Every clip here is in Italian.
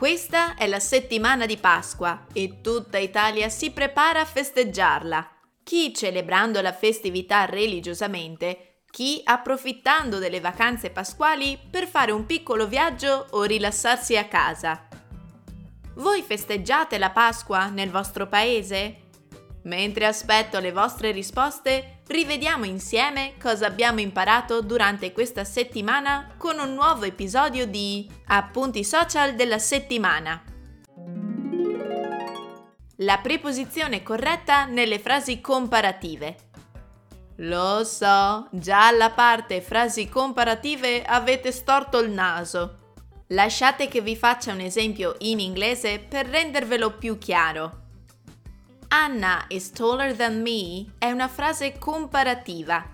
Questa è la settimana di Pasqua e tutta Italia si prepara a festeggiarla. Chi celebrando la festività religiosamente, chi approfittando delle vacanze pasquali per fare un piccolo viaggio o rilassarsi a casa. Voi festeggiate la Pasqua nel vostro paese? Mentre aspetto le vostre risposte, rivediamo insieme cosa abbiamo imparato durante questa settimana con un nuovo episodio di Appunti social della settimana. La preposizione corretta nelle frasi comparative. Lo so, già alla parte frasi comparative avete storto il naso. Lasciate che vi faccia un esempio in inglese per rendervelo più chiaro. Anna is taller than me è una frase comparativa.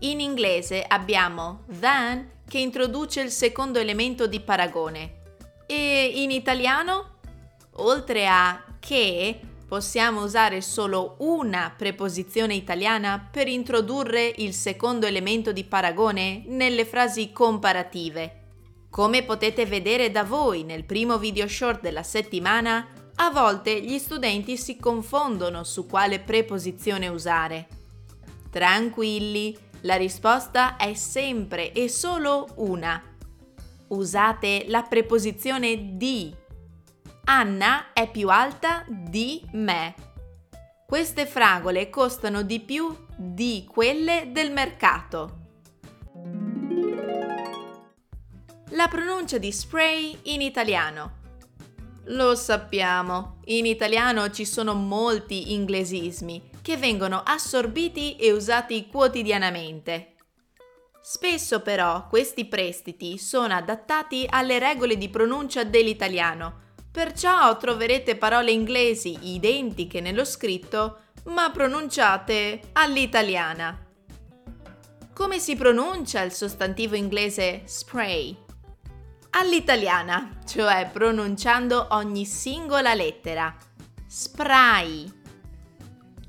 In inglese abbiamo than che introduce il secondo elemento di paragone. E in italiano? Oltre a che possiamo usare solo una preposizione italiana per introdurre il secondo elemento di paragone nelle frasi comparative. Come potete vedere da voi nel primo video short della settimana, a volte gli studenti si confondono su quale preposizione usare. Tranquilli, la risposta è sempre e solo una. Usate la preposizione di. Anna è più alta di me. Queste fragole costano di più di quelle del mercato. La pronuncia di spray in italiano. Lo sappiamo, in italiano ci sono molti inglesismi che vengono assorbiti e usati quotidianamente. Spesso però questi prestiti sono adattati alle regole di pronuncia dell'italiano, perciò troverete parole inglesi identiche nello scritto ma pronunciate all'italiana. Come si pronuncia il sostantivo inglese spray? All'italiana, cioè pronunciando ogni singola lettera. Spray.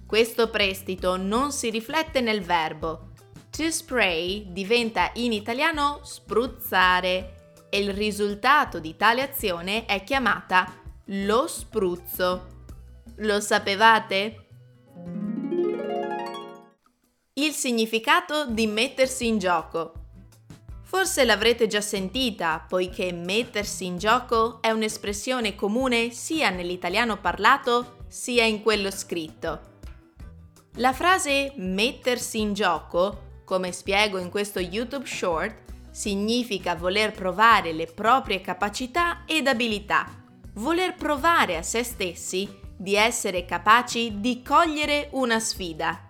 Questo prestito non si riflette nel verbo. To spray diventa in italiano spruzzare e il risultato di tale azione è chiamata lo spruzzo. Lo sapevate? Il significato di mettersi in gioco. Forse l'avrete già sentita, poiché mettersi in gioco è un'espressione comune sia nell'italiano parlato sia in quello scritto. La frase mettersi in gioco, come spiego in questo YouTube short, significa voler provare le proprie capacità ed abilità, voler provare a se stessi di essere capaci di cogliere una sfida.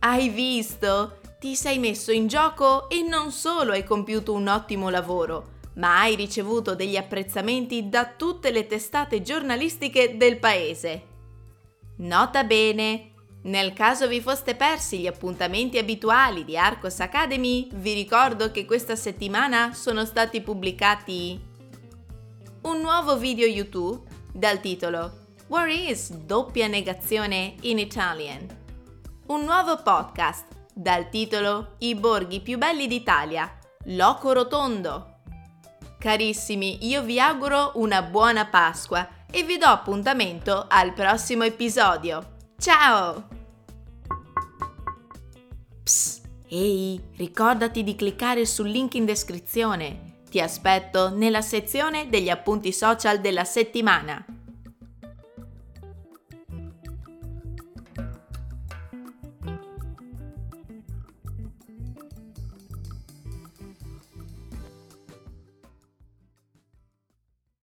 Hai visto? Ti sei messo in gioco e non solo hai compiuto un ottimo lavoro, ma hai ricevuto degli apprezzamenti da tutte le testate giornalistiche del paese. Nota bene, nel caso vi foste persi gli appuntamenti abituali di Arcos Academy, vi ricordo che questa settimana sono stati pubblicati un nuovo video YouTube dal titolo Where is doppia negazione in Italian? Un nuovo podcast dal titolo I borghi più belli d'Italia, Loco Rotondo. Carissimi, io vi auguro una buona Pasqua e vi do appuntamento al prossimo episodio. Ciao! Psst, ehi, ricordati di cliccare sul link in descrizione. Ti aspetto nella sezione degli appunti social della settimana.